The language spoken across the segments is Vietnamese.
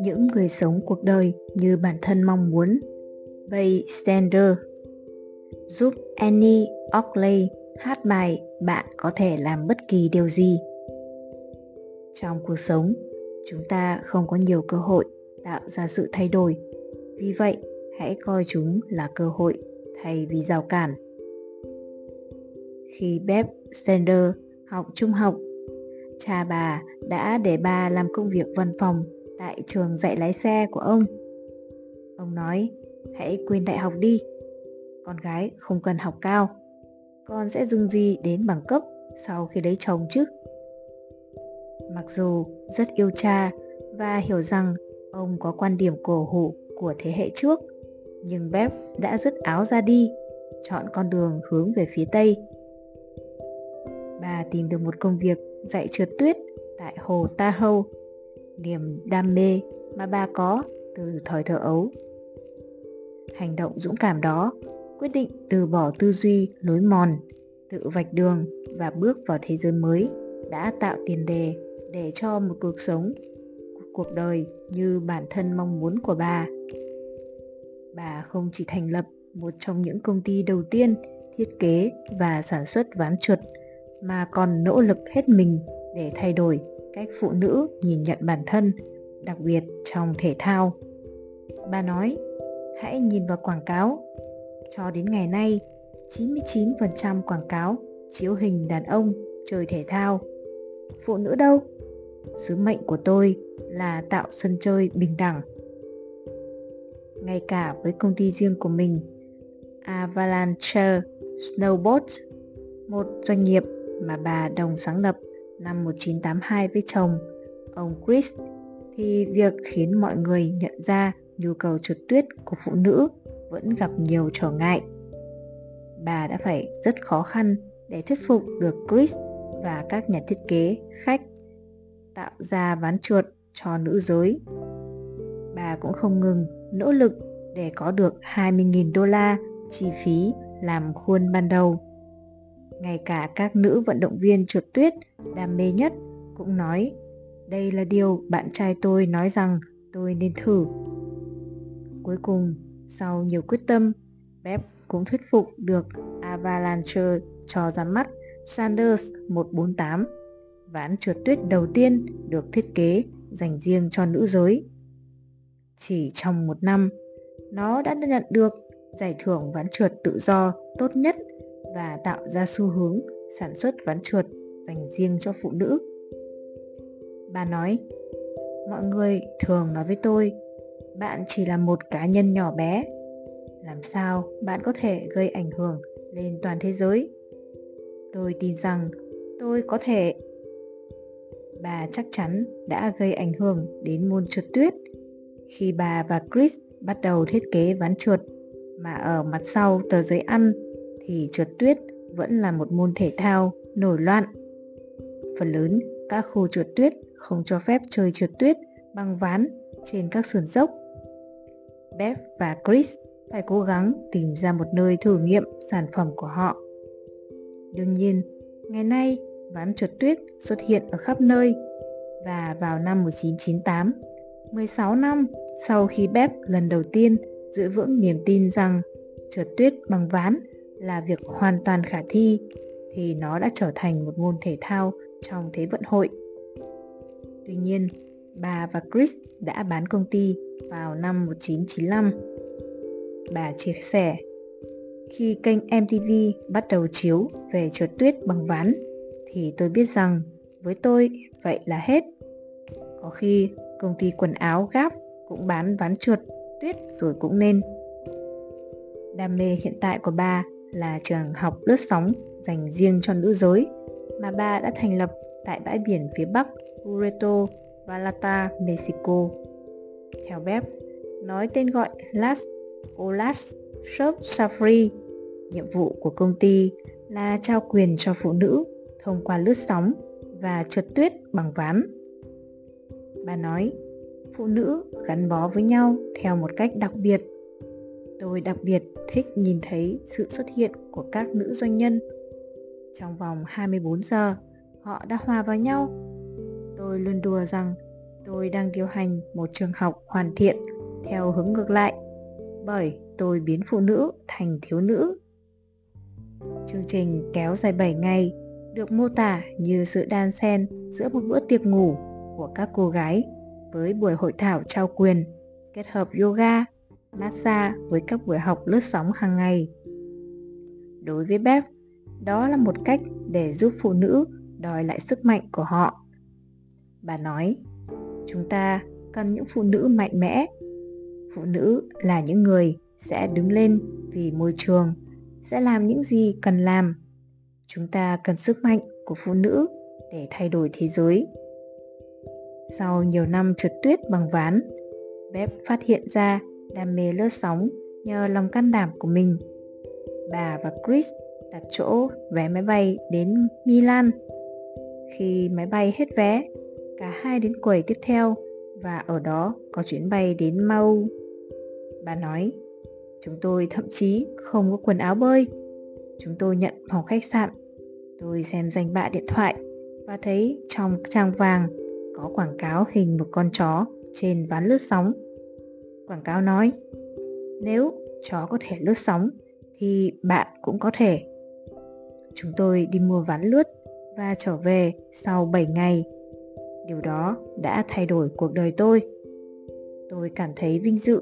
những người sống cuộc đời như bản thân mong muốn. Bay Sander giúp Annie Oakley hát bài Bạn có thể làm bất kỳ điều gì. Trong cuộc sống, chúng ta không có nhiều cơ hội tạo ra sự thay đổi. Vì vậy, hãy coi chúng là cơ hội thay vì rào cản. Khi Beth Sander học trung học, cha bà đã để bà làm công việc văn phòng tại trường dạy lái xe của ông. Ông nói, hãy quên đại học đi. Con gái không cần học cao. Con sẽ dùng gì đến bằng cấp sau khi lấy chồng chứ? Mặc dù rất yêu cha và hiểu rằng ông có quan điểm cổ hủ của thế hệ trước, nhưng Bếp đã dứt áo ra đi, chọn con đường hướng về phía Tây. Bà tìm được một công việc dạy trượt tuyết tại hồ Tahoe niềm đam mê mà bà có từ thời thơ ấu. Hành động dũng cảm đó quyết định từ bỏ tư duy lối mòn, tự vạch đường và bước vào thế giới mới đã tạo tiền đề để cho một cuộc sống, cuộc đời như bản thân mong muốn của bà. Bà không chỉ thành lập một trong những công ty đầu tiên thiết kế và sản xuất ván chuột mà còn nỗ lực hết mình để thay đổi cách phụ nữ nhìn nhận bản thân, đặc biệt trong thể thao. Bà nói, hãy nhìn vào quảng cáo. Cho đến ngày nay, 99% quảng cáo chiếu hình đàn ông chơi thể thao. Phụ nữ đâu? Sứ mệnh của tôi là tạo sân chơi bình đẳng. Ngay cả với công ty riêng của mình, Avalanche Snowboard, một doanh nghiệp mà bà đồng sáng lập năm 1982 với chồng, ông Chris, thì việc khiến mọi người nhận ra nhu cầu trượt tuyết của phụ nữ vẫn gặp nhiều trở ngại. Bà đã phải rất khó khăn để thuyết phục được Chris và các nhà thiết kế khách tạo ra ván trượt cho nữ giới. Bà cũng không ngừng nỗ lực để có được 20.000 đô la chi phí làm khuôn ban đầu ngay cả các nữ vận động viên trượt tuyết đam mê nhất cũng nói đây là điều bạn trai tôi nói rằng tôi nên thử. Cuối cùng, sau nhiều quyết tâm, Pep cũng thuyết phục được Avalanche cho ra mắt Sanders 148, ván trượt tuyết đầu tiên được thiết kế dành riêng cho nữ giới. Chỉ trong một năm, nó đã nhận được giải thưởng ván trượt tự do tốt nhất và tạo ra xu hướng sản xuất ván trượt dành riêng cho phụ nữ. Bà nói, mọi người thường nói với tôi, bạn chỉ là một cá nhân nhỏ bé. Làm sao bạn có thể gây ảnh hưởng lên toàn thế giới? Tôi tin rằng tôi có thể. Bà chắc chắn đã gây ảnh hưởng đến môn trượt tuyết khi bà và Chris bắt đầu thiết kế ván trượt mà ở mặt sau tờ giấy ăn thì trượt tuyết vẫn là một môn thể thao nổi loạn. Phần lớn các khu trượt tuyết không cho phép chơi trượt tuyết bằng ván trên các sườn dốc. Beth và Chris phải cố gắng tìm ra một nơi thử nghiệm sản phẩm của họ. Đương nhiên, ngày nay ván trượt tuyết xuất hiện ở khắp nơi và vào năm 1998, 16 năm sau khi Beth lần đầu tiên giữ vững niềm tin rằng trượt tuyết bằng ván là việc hoàn toàn khả thi thì nó đã trở thành một môn thể thao trong thế vận hội. Tuy nhiên, bà và Chris đã bán công ty vào năm 1995. Bà chia sẻ, khi kênh MTV bắt đầu chiếu về trượt tuyết bằng ván thì tôi biết rằng với tôi vậy là hết. Có khi công ty quần áo Gap cũng bán ván trượt tuyết rồi cũng nên. Đam mê hiện tại của bà là trường học lướt sóng dành riêng cho nữ giới mà bà đã thành lập tại bãi biển phía bắc Puerto Vallarta, Mexico. Theo web, nói tên gọi Las Olas Surf Safari, nhiệm vụ của công ty là trao quyền cho phụ nữ thông qua lướt sóng và trượt tuyết bằng ván. Bà nói, phụ nữ gắn bó với nhau theo một cách đặc biệt Tôi đặc biệt thích nhìn thấy sự xuất hiện của các nữ doanh nhân. Trong vòng 24 giờ, họ đã hòa vào nhau tôi luôn đùa rằng tôi đang điều hành một trường học hoàn thiện theo hướng ngược lại bởi tôi biến phụ nữ thành thiếu nữ chương trình kéo dài 7 ngày được mô tả như sự đan xen giữa một bữa tiệc ngủ của các cô gái với buổi hội thảo trao quyền kết hợp yoga, massage với các buổi học lướt sóng hàng ngày. Đối với Beth, đó là một cách để giúp phụ nữ đòi lại sức mạnh của họ. Bà nói, chúng ta cần những phụ nữ mạnh mẽ. Phụ nữ là những người sẽ đứng lên vì môi trường, sẽ làm những gì cần làm. Chúng ta cần sức mạnh của phụ nữ để thay đổi thế giới. Sau nhiều năm trượt tuyết bằng ván, Bếp phát hiện ra đam mê lướt sóng nhờ lòng can đảm của mình. Bà và Chris đặt chỗ vé máy bay đến Milan. Khi máy bay hết vé, cả hai đến quầy tiếp theo và ở đó có chuyến bay đến Mau. Bà nói, chúng tôi thậm chí không có quần áo bơi. Chúng tôi nhận phòng khách sạn. Tôi xem danh bạ điện thoại và thấy trong trang vàng có quảng cáo hình một con chó trên ván lướt sóng. Quảng cáo nói, nếu chó có thể lướt sóng thì bạn cũng có thể. Chúng tôi đi mua ván lướt và trở về sau 7 ngày. Điều đó đã thay đổi cuộc đời tôi. Tôi cảm thấy vinh dự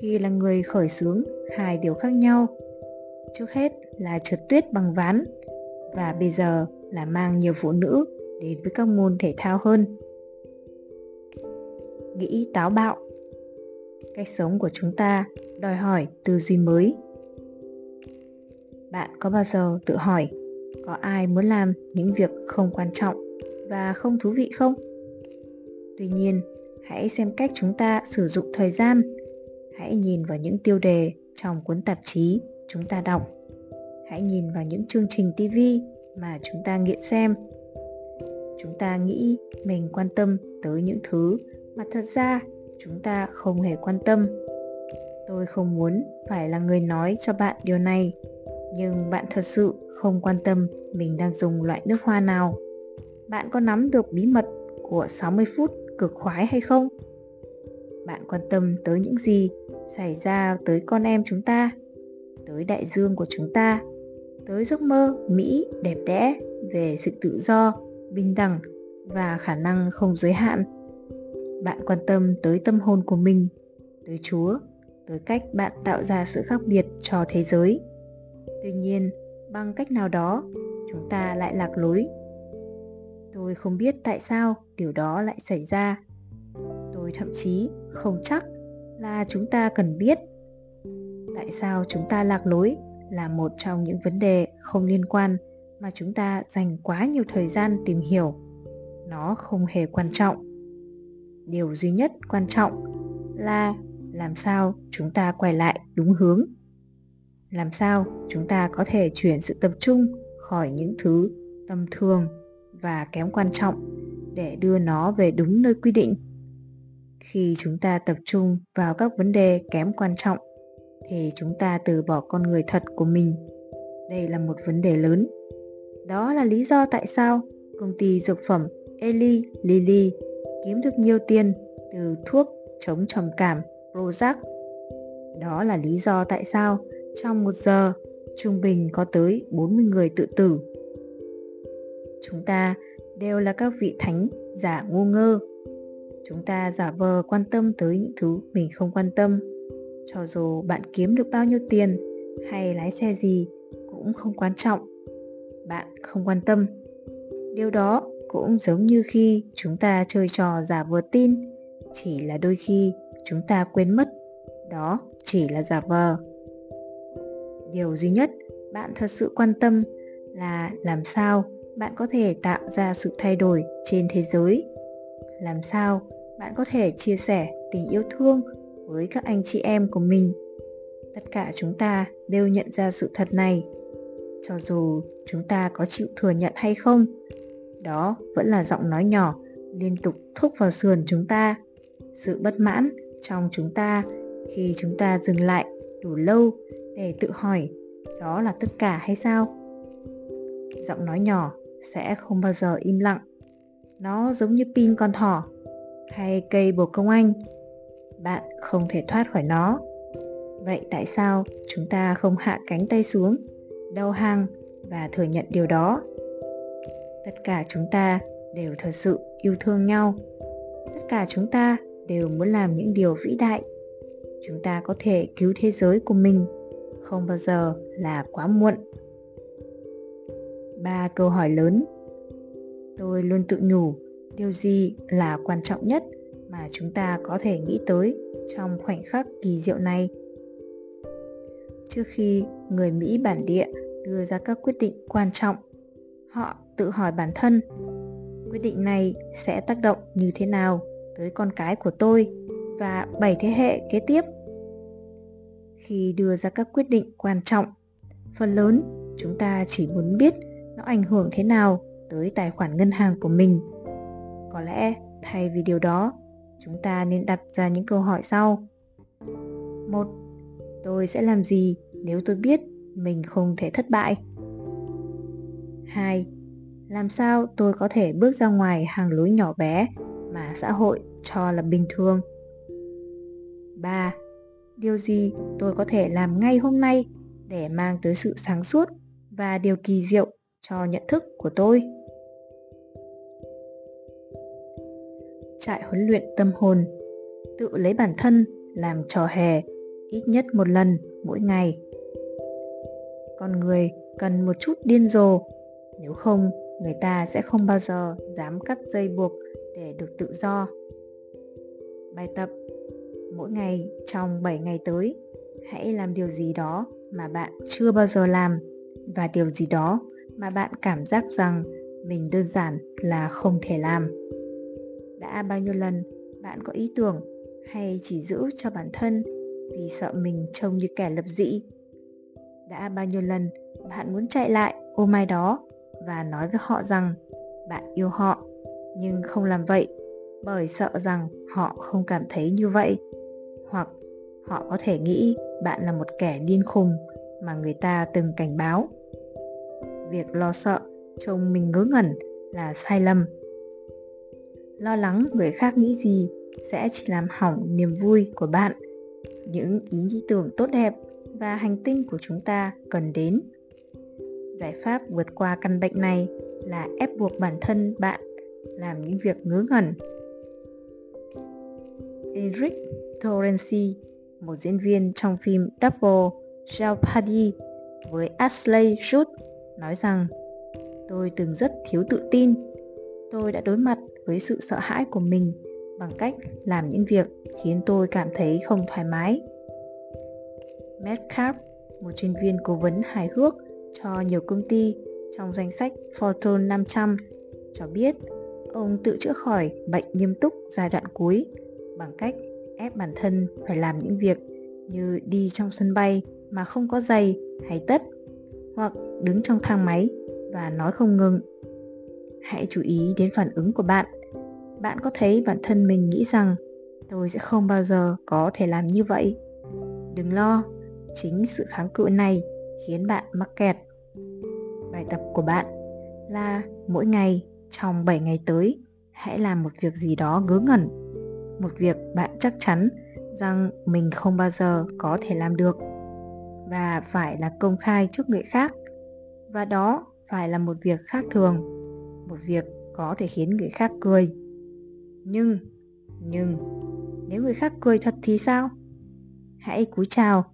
khi là người khởi xướng hai điều khác nhau. Trước hết là trượt tuyết bằng ván và bây giờ là mang nhiều phụ nữ đến với các môn thể thao hơn nghĩ táo bạo cách sống của chúng ta, đòi hỏi tư duy mới. Bạn có bao giờ tự hỏi có ai muốn làm những việc không quan trọng và không thú vị không? Tuy nhiên, hãy xem cách chúng ta sử dụng thời gian. Hãy nhìn vào những tiêu đề trong cuốn tạp chí chúng ta đọc. Hãy nhìn vào những chương trình tv mà chúng ta nghiện xem. Chúng ta nghĩ mình quan tâm tới những thứ mà thật ra chúng ta không hề quan tâm. Tôi không muốn phải là người nói cho bạn điều này, nhưng bạn thật sự không quan tâm mình đang dùng loại nước hoa nào. Bạn có nắm được bí mật của 60 phút cực khoái hay không? Bạn quan tâm tới những gì xảy ra tới con em chúng ta, tới đại dương của chúng ta, tới giấc mơ mỹ đẹp đẽ về sự tự do, bình đẳng và khả năng không giới hạn bạn quan tâm tới tâm hồn của mình, tới chúa, tới cách bạn tạo ra sự khác biệt cho thế giới. Tuy nhiên, bằng cách nào đó, chúng ta lại lạc lối. Tôi không biết tại sao điều đó lại xảy ra. Tôi thậm chí không chắc là chúng ta cần biết. Tại sao chúng ta lạc lối là một trong những vấn đề không liên quan mà chúng ta dành quá nhiều thời gian tìm hiểu. Nó không hề quan trọng điều duy nhất quan trọng là làm sao chúng ta quay lại đúng hướng. Làm sao chúng ta có thể chuyển sự tập trung khỏi những thứ tầm thường và kém quan trọng để đưa nó về đúng nơi quy định. Khi chúng ta tập trung vào các vấn đề kém quan trọng, thì chúng ta từ bỏ con người thật của mình. Đây là một vấn đề lớn. Đó là lý do tại sao công ty dược phẩm Eli Lilly kiếm được nhiều tiền từ thuốc chống trầm cảm Prozac. Đó là lý do tại sao trong một giờ trung bình có tới 40 người tự tử. Chúng ta đều là các vị thánh giả ngu ngơ. Chúng ta giả vờ quan tâm tới những thứ mình không quan tâm. Cho dù bạn kiếm được bao nhiêu tiền hay lái xe gì cũng không quan trọng. Bạn không quan tâm. Điều đó cũng giống như khi chúng ta chơi trò giả vờ tin, chỉ là đôi khi chúng ta quên mất, đó chỉ là giả vờ. Điều duy nhất bạn thật sự quan tâm là làm sao bạn có thể tạo ra sự thay đổi trên thế giới? Làm sao bạn có thể chia sẻ tình yêu thương với các anh chị em của mình? Tất cả chúng ta đều nhận ra sự thật này. Cho dù chúng ta có chịu thừa nhận hay không đó vẫn là giọng nói nhỏ liên tục thúc vào sườn chúng ta sự bất mãn trong chúng ta khi chúng ta dừng lại đủ lâu để tự hỏi đó là tất cả hay sao giọng nói nhỏ sẽ không bao giờ im lặng. Nó giống như pin con thỏ hay cây bồ công anh. Bạn không thể thoát khỏi nó. Vậy tại sao chúng ta không hạ cánh tay xuống, đầu hàng và thừa nhận điều đó? Tất cả chúng ta đều thật sự yêu thương nhau. Tất cả chúng ta đều muốn làm những điều vĩ đại. Chúng ta có thể cứu thế giới của mình, không bao giờ là quá muộn ba câu hỏi lớn tôi luôn tự nhủ điều gì là quan trọng nhất mà chúng ta có thể nghĩ tới trong khoảnh khắc kỳ diệu này trước khi người mỹ bản địa đưa ra các quyết định quan trọng họ tự hỏi bản thân, quyết định này sẽ tác động như thế nào tới con cái của tôi và bảy thế hệ kế tiếp? Khi đưa ra các quyết định quan trọng, phần lớn chúng ta chỉ muốn biết nó ảnh hưởng thế nào tới tài khoản ngân hàng của mình. Có lẽ thay vì điều đó, chúng ta nên đặt ra những câu hỏi sau. Một, tôi sẽ làm gì nếu tôi biết mình không thể thất bại? Hai làm sao tôi có thể bước ra ngoài hàng lối nhỏ bé mà xã hội cho là bình thường? Ba, điều gì tôi có thể làm ngay hôm nay để mang tới sự sáng suốt và điều kỳ diệu cho nhận thức của tôi? Trại huấn luyện tâm hồn. Tự lấy bản thân làm trò hề ít nhất một lần mỗi ngày. Con người cần một chút điên rồ, nếu không người ta sẽ không bao giờ dám cắt dây buộc để được tự do. Bài tập mỗi ngày trong 7 ngày tới, hãy làm điều gì đó mà bạn chưa bao giờ làm và điều gì đó mà bạn cảm giác rằng mình đơn giản là không thể làm. Đã bao nhiêu lần bạn có ý tưởng hay chỉ giữ cho bản thân vì sợ mình trông như kẻ lập dị? Đã bao nhiêu lần bạn muốn chạy lại ôm ai đó và nói với họ rằng, bạn yêu họ, nhưng không làm vậy, bởi sợ rằng họ không cảm thấy như vậy. Hoặc, họ có thể nghĩ bạn là một kẻ điên khùng mà người ta từng cảnh báo. Việc lo sợ trông mình ngớ ngẩn là sai lầm. Lo lắng người khác nghĩ gì sẽ chỉ làm hỏng niềm vui của bạn. Những ý nghĩ tưởng tốt đẹp và hành tinh của chúng ta cần đến giải pháp vượt qua căn bệnh này là ép buộc bản thân bạn làm những việc ngớ ngẩn. Eric Torrency, một diễn viên trong phim Double Jeopardy với Ashley Judd nói rằng tôi từng rất thiếu tự tin. Tôi đã đối mặt với sự sợ hãi của mình bằng cách làm những việc khiến tôi cảm thấy không thoải mái. Metcalf, một chuyên viên cố vấn hài hước cho nhiều công ty trong danh sách Fortune 500, cho biết ông tự chữa khỏi bệnh nghiêm túc giai đoạn cuối bằng cách ép bản thân phải làm những việc như đi trong sân bay mà không có giày hay tất hoặc đứng trong thang máy và nói không ngừng. Hãy chú ý đến phản ứng của bạn. Bạn có thấy bản thân mình nghĩ rằng tôi sẽ không bao giờ có thể làm như vậy. Đừng lo chính sự kháng cự này khiến bạn mắc kẹt. Bài tập của bạn là mỗi ngày trong 7 ngày tới, hãy làm một việc gì đó ngớ ngẩn. Một việc bạn chắc chắn rằng mình không bao giờ có thể làm được. Và phải là công khai trước người khác. Và đó phải là một việc khác thường, một việc có thể khiến người khác cười. Nhưng nhưng, nếu người khác cười thật thì sao? Hãy cúi chào,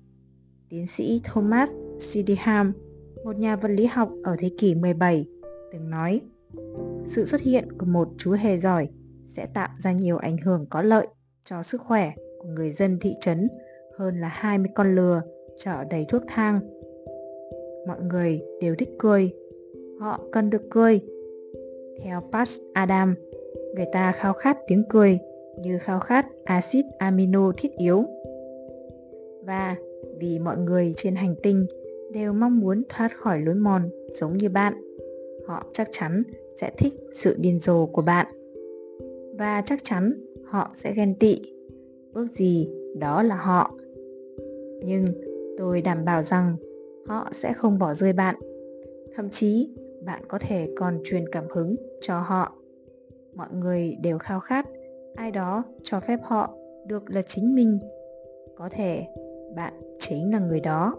tiến sĩ thomas Sydenham, một nhà vật lý học ở thế kỷ 17, từng nói sự xuất hiện của một chú hề giỏi sẽ tạo ra nhiều ảnh hưởng có lợi cho sức khỏe của người dân thị trấn hơn là 20 con lừa chở đầy thuốc thang. Mọi người đều thích cười, họ cần được cười. Theo Pat Adam, người ta khao khát tiếng cười như khao khát axit amino thiết yếu. Và vì mọi người trên hành tinh đều mong muốn thoát khỏi lối mòn giống như bạn, họ chắc chắn sẽ thích sự điên rồ của bạn. Và chắc chắn họ sẽ ghen tị. Ước gì đó là họ. Nhưng tôi đảm bảo rằng họ sẽ không bỏ rơi bạn thậm chí bạn có thể còn truyền cảm hứng cho họ mọi người đều khao khát ai đó cho phép họ được là chính mình có thể bạn chính là người đó